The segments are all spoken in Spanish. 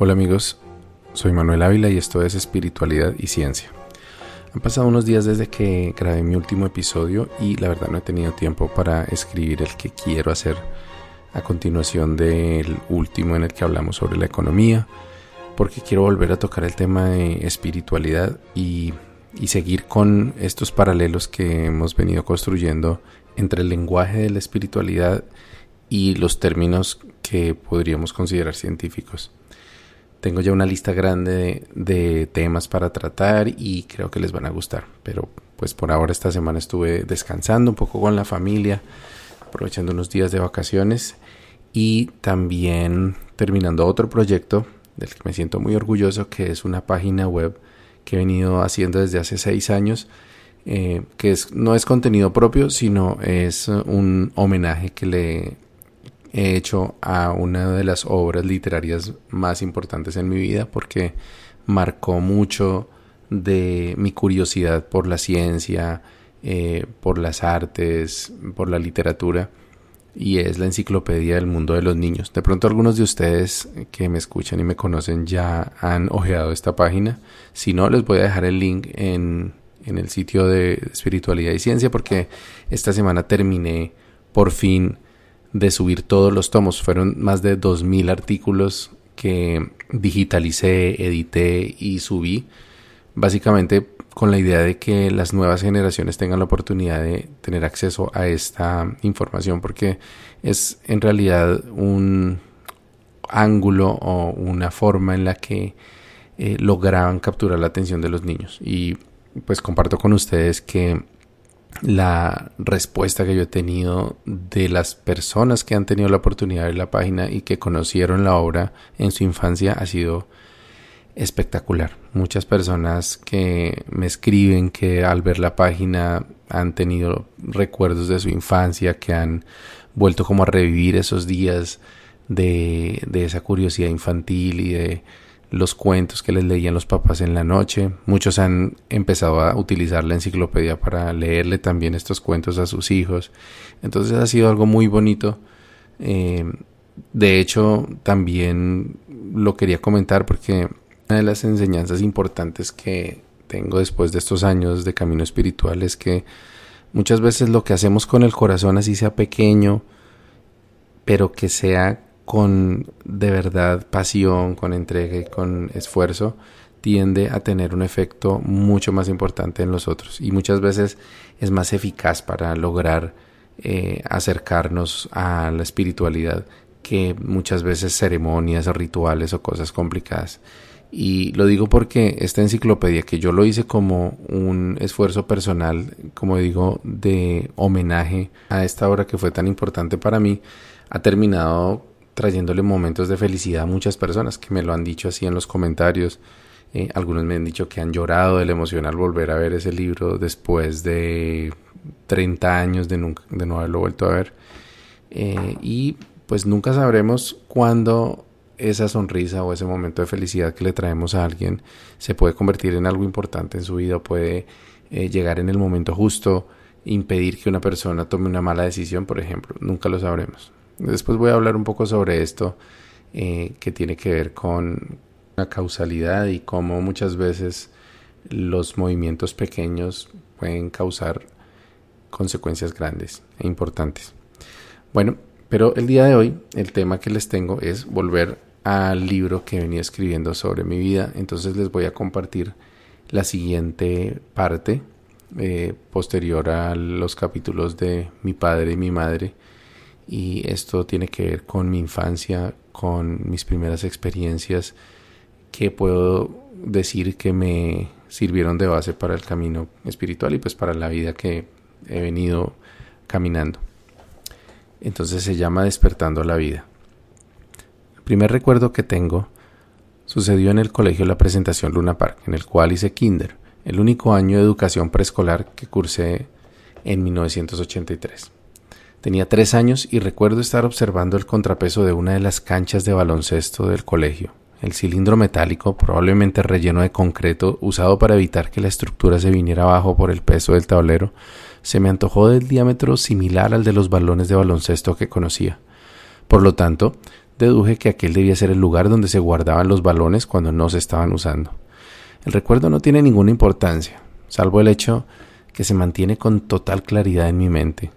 Hola amigos, soy Manuel Ávila y esto es Espiritualidad y Ciencia. Han pasado unos días desde que grabé mi último episodio y la verdad no he tenido tiempo para escribir el que quiero hacer a continuación del último en el que hablamos sobre la economía, porque quiero volver a tocar el tema de espiritualidad y, y seguir con estos paralelos que hemos venido construyendo entre el lenguaje de la espiritualidad y los términos que podríamos considerar científicos. Tengo ya una lista grande de, temas para tratar y creo que les van a gustar. Pero pues por ahora esta semana estuve descansando un poco con la familia, aprovechando unos días de vacaciones y también terminando otro proyecto del que me siento muy orgulloso, que es una página web que he venido haciendo desde hace seis años, eh, que es, no es contenido propio, sino es un homenaje que le hecho a una de las obras literarias más importantes en mi vida porque marcó mucho de mi curiosidad por la ciencia, eh, por las artes, por la literatura y es la enciclopedia del mundo de los niños. De pronto algunos de ustedes que me escuchan y me conocen ya han ojeado esta página. Si no, les voy a dejar el link en, en el sitio de espiritualidad y ciencia porque esta semana terminé por fin de subir todos los tomos. Fueron más de 2.000 artículos que digitalicé, edité y subí. Básicamente con la idea de que las nuevas generaciones tengan la oportunidad de tener acceso a esta información porque es en realidad un ángulo o una forma en la que eh, lograban capturar la atención de los niños. Y pues comparto con ustedes que la respuesta que yo he tenido de las personas que han tenido la oportunidad de ver la página y que conocieron la obra en su infancia ha sido espectacular. Muchas personas que me escriben que al ver la página han tenido recuerdos de su infancia, que han vuelto como a revivir esos días de, de esa curiosidad infantil y de los cuentos que les leían los papás en la noche. Muchos han empezado a utilizar la enciclopedia para leerle también estos cuentos a sus hijos. Entonces ha sido algo muy bonito. Eh, de hecho, también lo quería comentar porque una de las enseñanzas importantes que tengo después de estos años de camino espiritual es que muchas veces lo que hacemos con el corazón, así sea pequeño, pero que sea con de verdad pasión, con entrega y con esfuerzo, tiende a tener un efecto mucho más importante en los otros y muchas veces es más eficaz para lograr eh, acercarnos a la espiritualidad que muchas veces ceremonias, rituales o cosas complicadas. Y lo digo porque esta enciclopedia, que yo lo hice como un esfuerzo personal, como digo, de homenaje a esta obra que fue tan importante para mí, ha terminado trayéndole momentos de felicidad a muchas personas que me lo han dicho así en los comentarios. Eh, algunos me han dicho que han llorado de la emoción al volver a ver ese libro después de 30 años de, nunca, de no haberlo vuelto a ver. Eh, y pues nunca sabremos cuándo esa sonrisa o ese momento de felicidad que le traemos a alguien se puede convertir en algo importante en su vida, puede eh, llegar en el momento justo, impedir que una persona tome una mala decisión, por ejemplo. Nunca lo sabremos. Después voy a hablar un poco sobre esto eh, que tiene que ver con la causalidad y cómo muchas veces los movimientos pequeños pueden causar consecuencias grandes e importantes. Bueno, pero el día de hoy el tema que les tengo es volver al libro que venía escribiendo sobre mi vida. Entonces les voy a compartir la siguiente parte eh, posterior a los capítulos de mi padre y mi madre y esto tiene que ver con mi infancia, con mis primeras experiencias que puedo decir que me sirvieron de base para el camino espiritual y pues para la vida que he venido caminando. Entonces se llama Despertando la Vida. El primer recuerdo que tengo sucedió en el colegio La Presentación Luna Park, en el cual hice kinder, el único año de educación preescolar que cursé en 1983. Tenía tres años y recuerdo estar observando el contrapeso de una de las canchas de baloncesto del colegio. El cilindro metálico, probablemente relleno de concreto, usado para evitar que la estructura se viniera abajo por el peso del tablero, se me antojó del diámetro similar al de los balones de baloncesto que conocía. Por lo tanto, deduje que aquel debía ser el lugar donde se guardaban los balones cuando no se estaban usando. El recuerdo no tiene ninguna importancia, salvo el hecho que se mantiene con total claridad en mi mente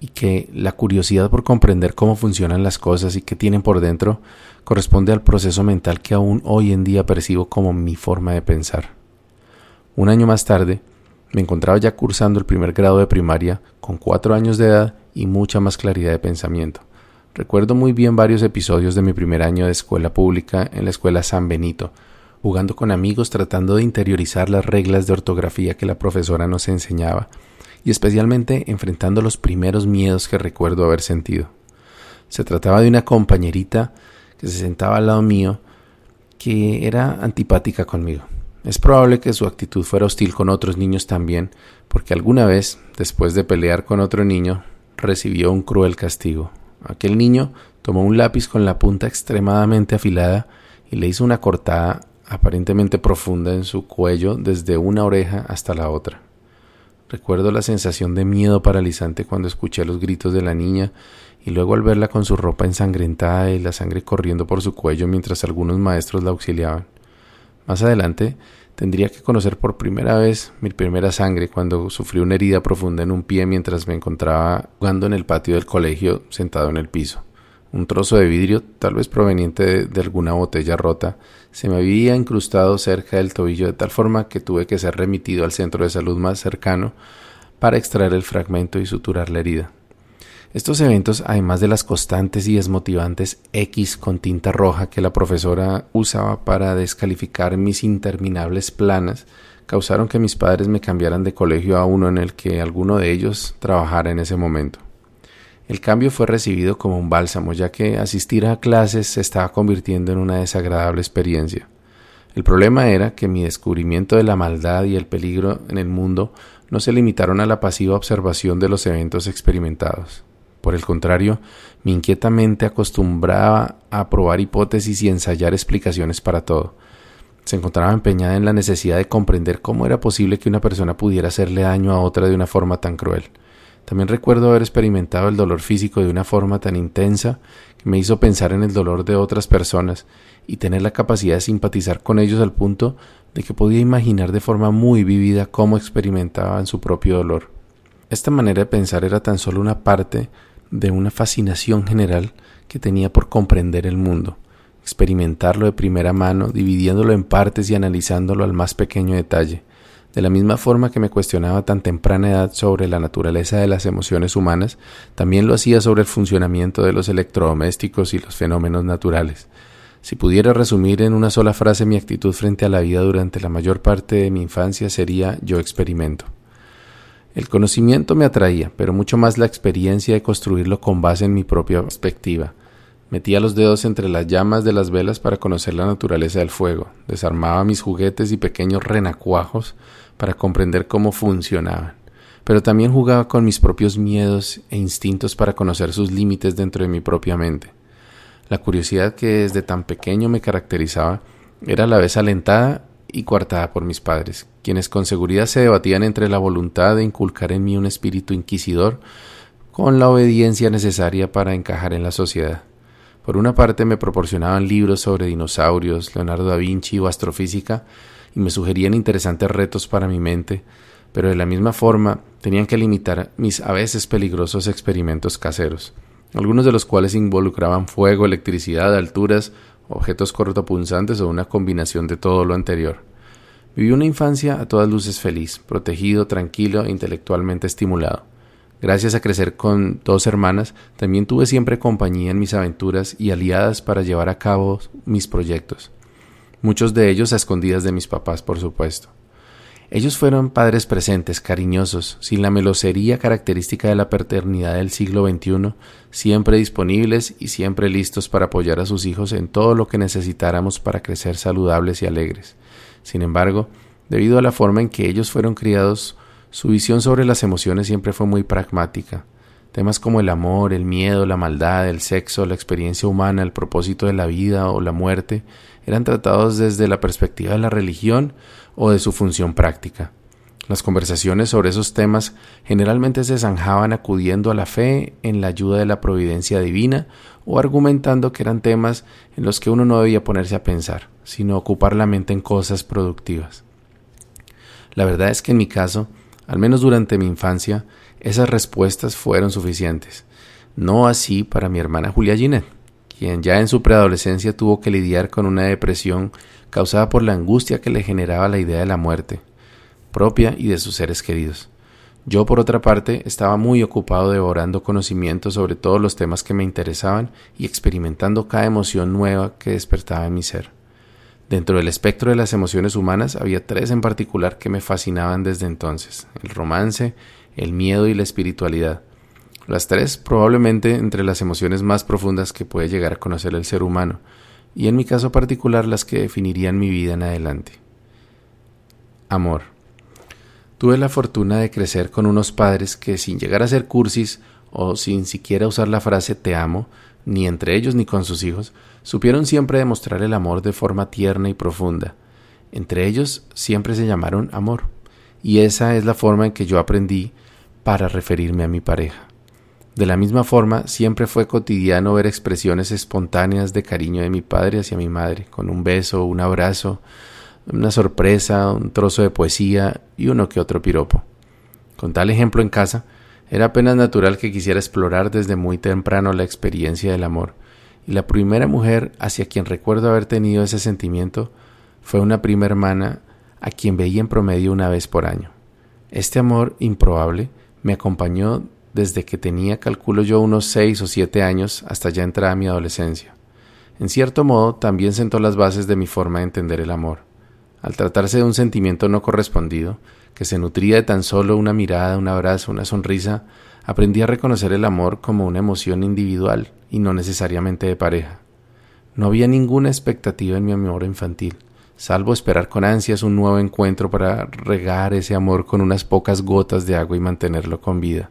y que la curiosidad por comprender cómo funcionan las cosas y qué tienen por dentro corresponde al proceso mental que aún hoy en día percibo como mi forma de pensar. Un año más tarde, me encontraba ya cursando el primer grado de primaria con cuatro años de edad y mucha más claridad de pensamiento. Recuerdo muy bien varios episodios de mi primer año de escuela pública en la escuela San Benito, jugando con amigos tratando de interiorizar las reglas de ortografía que la profesora nos enseñaba, y especialmente enfrentando los primeros miedos que recuerdo haber sentido. Se trataba de una compañerita que se sentaba al lado mío que era antipática conmigo. Es probable que su actitud fuera hostil con otros niños también, porque alguna vez, después de pelear con otro niño, recibió un cruel castigo. Aquel niño tomó un lápiz con la punta extremadamente afilada y le hizo una cortada aparentemente profunda en su cuello desde una oreja hasta la otra. Recuerdo la sensación de miedo paralizante cuando escuché los gritos de la niña y luego al verla con su ropa ensangrentada y la sangre corriendo por su cuello mientras algunos maestros la auxiliaban. Más adelante Tendría que conocer por primera vez mi primera sangre cuando sufrí una herida profunda en un pie mientras me encontraba jugando en el patio del colegio sentado en el piso. Un trozo de vidrio, tal vez proveniente de, alguna botella rota, se me había incrustado cerca del tobillo de tal forma que tuve que ser remitido al centro de salud más cercano para extraer el fragmento y suturar la herida. Estos eventos, además de las constantes y desmotivantes X con tinta roja que la profesora usaba para descalificar mis interminables planas, causaron que mis padres me cambiaran de colegio a uno en el que alguno de ellos trabajara en ese momento. El cambio fue recibido como un bálsamo, ya que asistir a clases se estaba convirtiendo en una desagradable experiencia. El problema era que mi descubrimiento de la maldad y el peligro en el mundo no se limitaron a la pasiva observación de los eventos experimentados. Por el contrario, mi inquieta mente acostumbraba a probar hipótesis y ensayar explicaciones para todo. Se encontraba empeñada en la necesidad de comprender cómo era posible que una persona pudiera hacerle daño a otra de una forma tan cruel. También recuerdo haber experimentado el dolor físico de una forma tan intensa que me hizo pensar en el dolor de otras personas y tener la capacidad de simpatizar con ellos al punto de que podía imaginar de forma muy vívida cómo experimentaban su propio dolor. Esta manera de pensar era tan solo una parte de una fascinación general que tenía por comprender el mundo, experimentarlo de primera mano, dividiéndolo en partes y analizándolo al más pequeño detalle, de la misma forma que me cuestionaba tan temprana edad sobre la naturaleza de las emociones humanas, también lo hacía sobre el funcionamiento de los electrodomésticos y los fenómenos naturales. Si pudiera resumir en una sola frase mi actitud frente a la vida durante la mayor parte de mi infancia sería yo experimento. El conocimiento me atraía, pero mucho más la experiencia de construirlo con base en mi propia perspectiva. Metía los dedos entre las llamas de las velas para conocer la naturaleza del fuego, desarmaba mis juguetes y pequeños renacuajos para comprender cómo funcionaban, pero también jugaba con mis propios miedos e instintos para conocer sus límites dentro de mi propia mente. La curiosidad que desde tan pequeño me caracterizaba era a la vez alentada y coartada por mis padres, quienes con seguridad se debatían entre la voluntad de inculcar en mí un espíritu inquisidor con la obediencia necesaria para encajar en la sociedad. Por una parte me proporcionaban libros sobre dinosaurios, Leonardo da Vinci o astrofísica, y me sugerían interesantes retos para mi mente, pero de la misma forma tenían que limitar mis a veces peligrosos experimentos caseros, algunos de los cuales involucraban fuego, electricidad, alturas objetos cortopunzantes o una combinación de todo lo anterior. Viví una infancia a todas luces feliz, protegido, tranquilo e intelectualmente estimulado. Gracias a crecer con dos hermanas, también tuve siempre compañía en mis aventuras y aliadas para llevar a cabo mis proyectos. Muchos de ellos a escondidas de mis papás, por supuesto. Ellos fueron padres presentes, cariñosos, sin la melosería característica de la paternidad del siglo XXI, siempre disponibles y siempre listos para apoyar a sus hijos en todo lo que necesitáramos para crecer saludables y alegres. Sin embargo, debido a la forma en que ellos fueron criados, su visión sobre las emociones siempre fue muy pragmática. Temas como el amor, el miedo, la maldad, el sexo, la experiencia humana, el propósito de la vida o la muerte eran tratados desde la perspectiva de la religión o de su función práctica. Las conversaciones sobre esos temas generalmente se zanjaban acudiendo a la fe en la ayuda de la providencia divina o argumentando que eran temas en los que uno no debía ponerse a pensar, sino ocupar la mente en cosas productivas. La verdad es que en mi caso, al menos durante mi infancia, esas respuestas fueron suficientes. No así para mi hermana Julia Ginet, quien ya en su preadolescencia tuvo que lidiar con una depresión causada por la angustia que le generaba la idea de la muerte propia y de sus seres queridos. Yo, por otra parte, estaba muy ocupado devorando conocimientos sobre todos los temas que me interesaban y experimentando cada emoción nueva que despertaba en mi ser. Dentro del espectro de las emociones humanas había tres en particular que me fascinaban desde entonces, el romance, el miedo y la espiritualidad. Las tres probablemente entre las emociones más profundas que puede llegar a conocer el ser humano, y en mi caso particular las que definirían mi vida en adelante. Amor. Tuve la fortuna de crecer con unos padres que sin llegar a ser cursis o sin siquiera usar la frase te amo, ni entre ellos ni con sus hijos, supieron siempre demostrar el amor de forma tierna y profunda. Entre ellos siempre se llamaron amor, y esa es la forma en que yo aprendí para referirme a mi pareja. De la misma forma, siempre fue cotidiano ver expresiones espontáneas de cariño de mi padre hacia mi madre, con un beso, un abrazo, una sorpresa, un trozo de poesía y uno que otro piropo. Con tal ejemplo en casa, era apenas natural que quisiera explorar desde muy temprano la experiencia del amor, y la primera mujer hacia quien recuerdo haber tenido ese sentimiento fue una prima hermana a quien veía en promedio una vez por año. Este amor improbable me acompañó desde que tenía, calculo yo, unos seis o siete años hasta ya entrada mi adolescencia. En cierto modo, también sentó las bases de mi forma de entender el amor. Al tratarse de un sentimiento no correspondido, que se nutría de tan solo una mirada, un abrazo, una sonrisa, aprendí a reconocer el amor como una emoción individual y no necesariamente de pareja. No había ninguna expectativa en mi amor infantil, salvo esperar con ansias un nuevo encuentro para regar ese amor con unas pocas gotas de agua y mantenerlo con vida.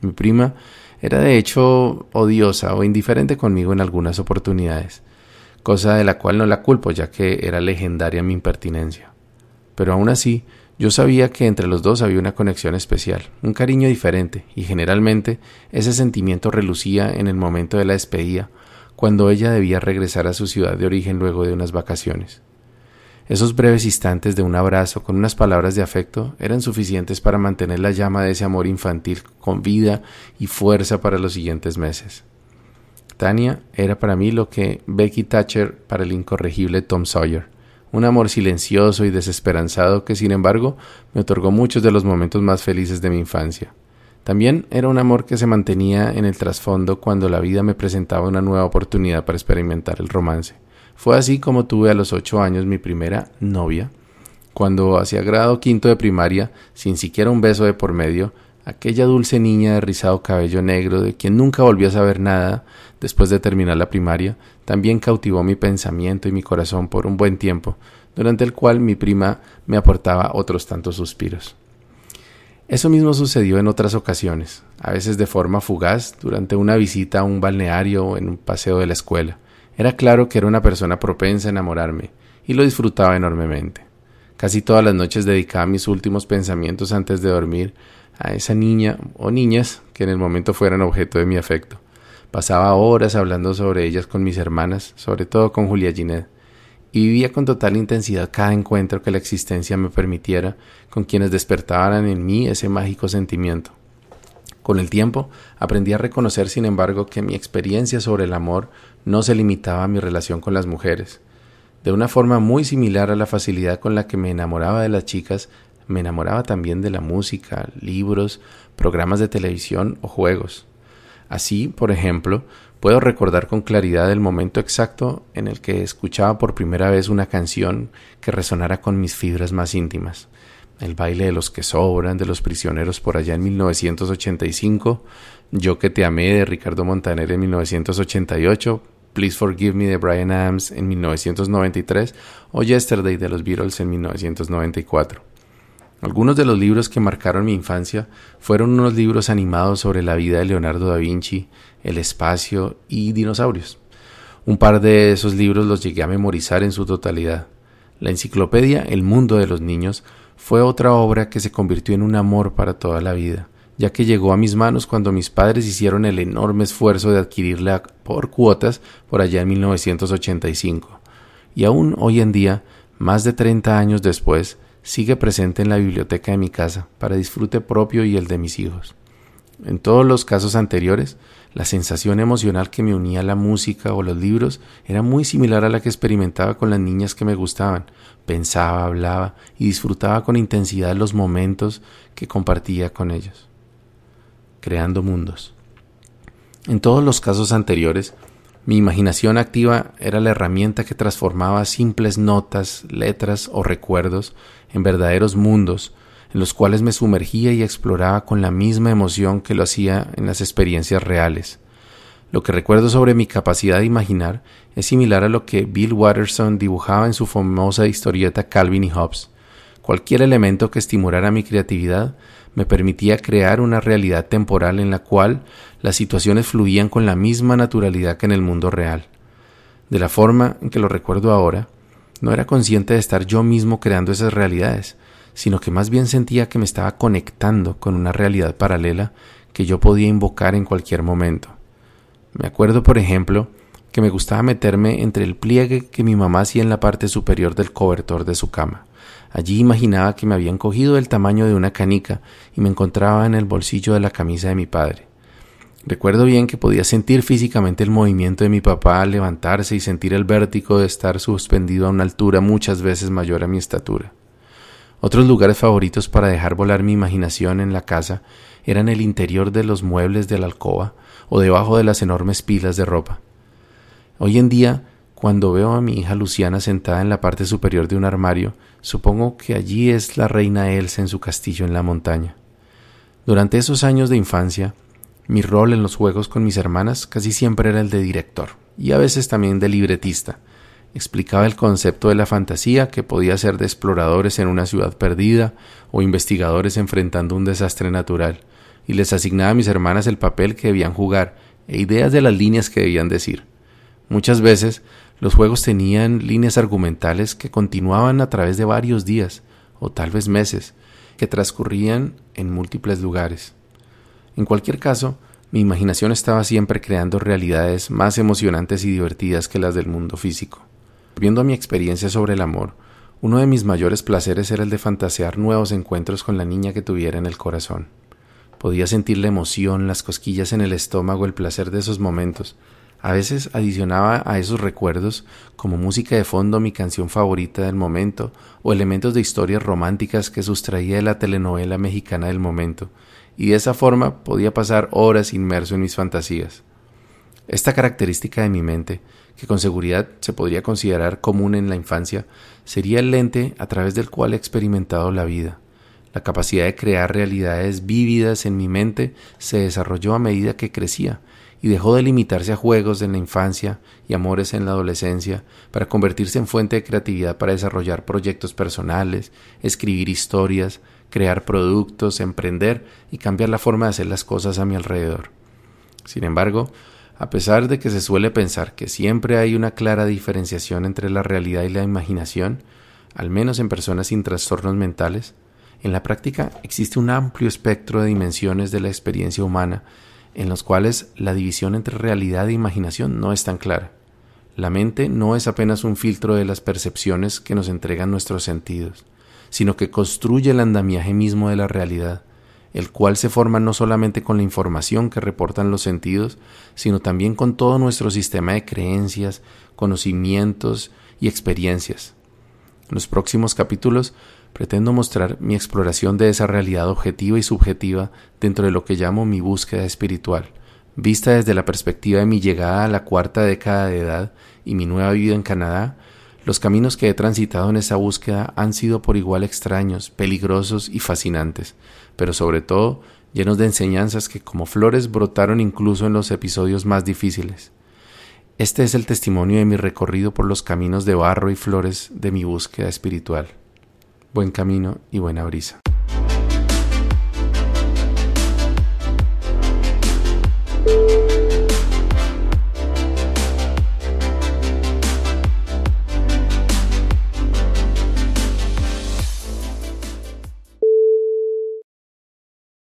Mi prima era de hecho odiosa o indiferente conmigo en algunas oportunidades, cosa de la cual no la culpo ya que era legendaria mi impertinencia. Pero aún así, yo sabía que entre los dos había una conexión especial, un cariño diferente, y generalmente ese sentimiento relucía en el momento de la despedida, cuando ella debía regresar a su ciudad de origen luego de unas vacaciones. Esos breves instantes de un abrazo con unas palabras de afecto eran suficientes para mantener la llama de ese amor infantil con vida y fuerza para los siguientes meses. Tania era para mí lo que Becky Thatcher para el incorregible Tom Sawyer, un amor silencioso y desesperanzado que sin embargo me otorgó muchos de los momentos más felices de mi infancia. También era un amor que se mantenía en el trasfondo cuando la vida me presentaba una nueva oportunidad para experimentar el romance. Fue así como tuve a los ocho años mi primera novia, cuando hacia grado quinto de primaria, sin siquiera un beso de por medio, aquella dulce niña de rizado cabello negro de quien nunca volví a saber nada después de terminar la primaria, también cautivó mi pensamiento y mi corazón por un buen tiempo, durante el cual mi prima me aportaba otros tantos suspiros. Eso mismo sucedió en otras ocasiones, a veces de forma fugaz, durante una visita a un balneario o en un paseo de la escuela. Era claro que era una persona propensa a enamorarme, y lo disfrutaba enormemente. Casi todas las noches dedicaba mis últimos pensamientos antes de dormir a esa niña o niñas que en el momento fueran objeto de mi afecto. Pasaba horas hablando sobre ellas con mis hermanas, sobre todo con Julia Ginet, y vivía con total intensidad cada encuentro que la existencia me permitiera con quienes despertaban en mí ese mágico sentimiento. Con el tiempo aprendí a reconocer, sin embargo, que mi experiencia sobre el amor no se limitaba a mi relación con las mujeres. De una forma muy similar a la facilidad con la que me enamoraba de las chicas, me enamoraba también de la música, libros, programas de televisión o juegos. Así, por ejemplo, puedo recordar con claridad el momento exacto en el que escuchaba por primera vez una canción que resonara con mis fibras más íntimas. El baile de los que sobran, de los prisioneros por allá en 1985, Yo que te amé de Ricardo Montaner en 1988, Please Forgive Me de Brian Adams en 1993 o Yesterday de los Beatles en 1994. Algunos de los libros que marcaron mi infancia fueron unos libros animados sobre la vida de Leonardo da Vinci, el espacio y dinosaurios. Un par de esos libros los llegué a memorizar en su totalidad. La enciclopedia El mundo de los niños fue otra obra que se convirtió en un amor para toda la vida, ya que llegó a mis manos cuando mis padres hicieron el enorme esfuerzo de adquirirla por cuotas por allá en 1985. Y aún hoy en día, más de 30 años después, sigue presente en la biblioteca de mi casa para disfrute propio y el de mis hijos. En todos los casos anteriores, la sensación emocional que me unía a la música o los libros era muy similar a la que experimentaba con las niñas que me gustaban. Pensaba, hablaba y disfrutaba con intensidad los momentos que compartía con ellos. Creando mundos. En todos los casos anteriores, mi imaginación activa era la herramienta que transformaba simples notas, letras o recuerdos en verdaderos mundos en los cuales me sumergía y exploraba con la misma emoción que lo hacía en las experiencias reales. Lo que recuerdo sobre mi capacidad de imaginar es similar a lo que Bill Watterson dibujaba en su famosa historieta Calvin y Hobbes. Cualquier elemento que estimulara mi creatividad me permitía crear una realidad temporal en la cual las situaciones fluían con la misma naturalidad que en el mundo real. De la forma en que lo recuerdo ahora, no era consciente de estar yo mismo creando esas realidades, sino que más bien sentía que me estaba conectando con una realidad paralela que yo podía invocar en cualquier momento. Me acuerdo, por ejemplo, que me gustaba meterme entre el pliegue que mi mamá hacía en la parte superior del cobertor de su cama. Allí imaginaba que me habían cogido el tamaño de una canica y me encontraba en el bolsillo de la camisa de mi padre. Recuerdo bien que podía sentir físicamente el movimiento de mi papá al levantarse y sentir el vértigo de estar suspendido a una altura muchas veces mayor a mi estatura. Otros lugares favoritos para dejar volar mi imaginación en la casa eran el interior de los muebles de la alcoba o debajo de las enormes pilas de ropa. Hoy en día, cuando veo a mi hija Luciana sentada en la parte superior de un armario, supongo que allí es la reina Elsa en su castillo en la montaña. Durante esos años de infancia, mi rol en los juegos con mis hermanas casi siempre era el de director, y a veces también de libretista, explicaba el concepto de la fantasía que podía ser de exploradores en una ciudad perdida o investigadores enfrentando un desastre natural, y les asignaba a mis hermanas el papel que debían jugar e ideas de las líneas que debían decir. Muchas veces los juegos tenían líneas argumentales que continuaban a través de varios días, o tal vez meses, que transcurrían en múltiples lugares. En cualquier caso, mi imaginación estaba siempre creando realidades más emocionantes y divertidas que las del mundo físico. Viendo mi experiencia sobre el amor, uno de mis mayores placeres era el de fantasear nuevos encuentros con la niña que tuviera en el corazón. Podía sentir la emoción, las cosquillas en el estómago, el placer de esos momentos. A veces adicionaba a esos recuerdos, como música de fondo, mi canción favorita del momento, o elementos de historias románticas que sustraía de la telenovela mexicana del momento, y de esa forma podía pasar horas inmerso en mis fantasías. Esta característica de mi mente, que con seguridad se podría considerar común en la infancia, sería el lente a través del cual he experimentado la vida. La capacidad de crear realidades vívidas en mi mente se desarrolló a medida que crecía y dejó de limitarse a juegos en la infancia y amores en la adolescencia para convertirse en fuente de creatividad para desarrollar proyectos personales, escribir historias, crear productos, emprender y cambiar la forma de hacer las cosas a mi alrededor. Sin embargo, a pesar de que se suele pensar que siempre hay una clara diferenciación entre la realidad y la imaginación, al menos en personas sin trastornos mentales, en la práctica existe un amplio espectro de dimensiones de la experiencia humana en los cuales la división entre realidad e imaginación no es tan clara. La mente no es apenas un filtro de las percepciones que nos entregan nuestros sentidos, sino que construye el andamiaje mismo de la realidad, el cual se forma no solamente con la información que reportan los sentidos, sino también con todo nuestro sistema de creencias, conocimientos y experiencias. En los próximos capítulos pretendo mostrar mi exploración de esa realidad objetiva y subjetiva dentro de lo que llamo mi búsqueda espiritual, vista desde la perspectiva de mi llegada a la cuarta década de edad y mi nueva vida en Canadá, los caminos que he transitado en esa búsqueda han sido por igual extraños, peligrosos y fascinantes, pero sobre todo llenos de enseñanzas que como flores brotaron incluso en los episodios más difíciles. Este es el testimonio de mi recorrido por los caminos de barro y flores de mi búsqueda espiritual. Buen camino y buena brisa.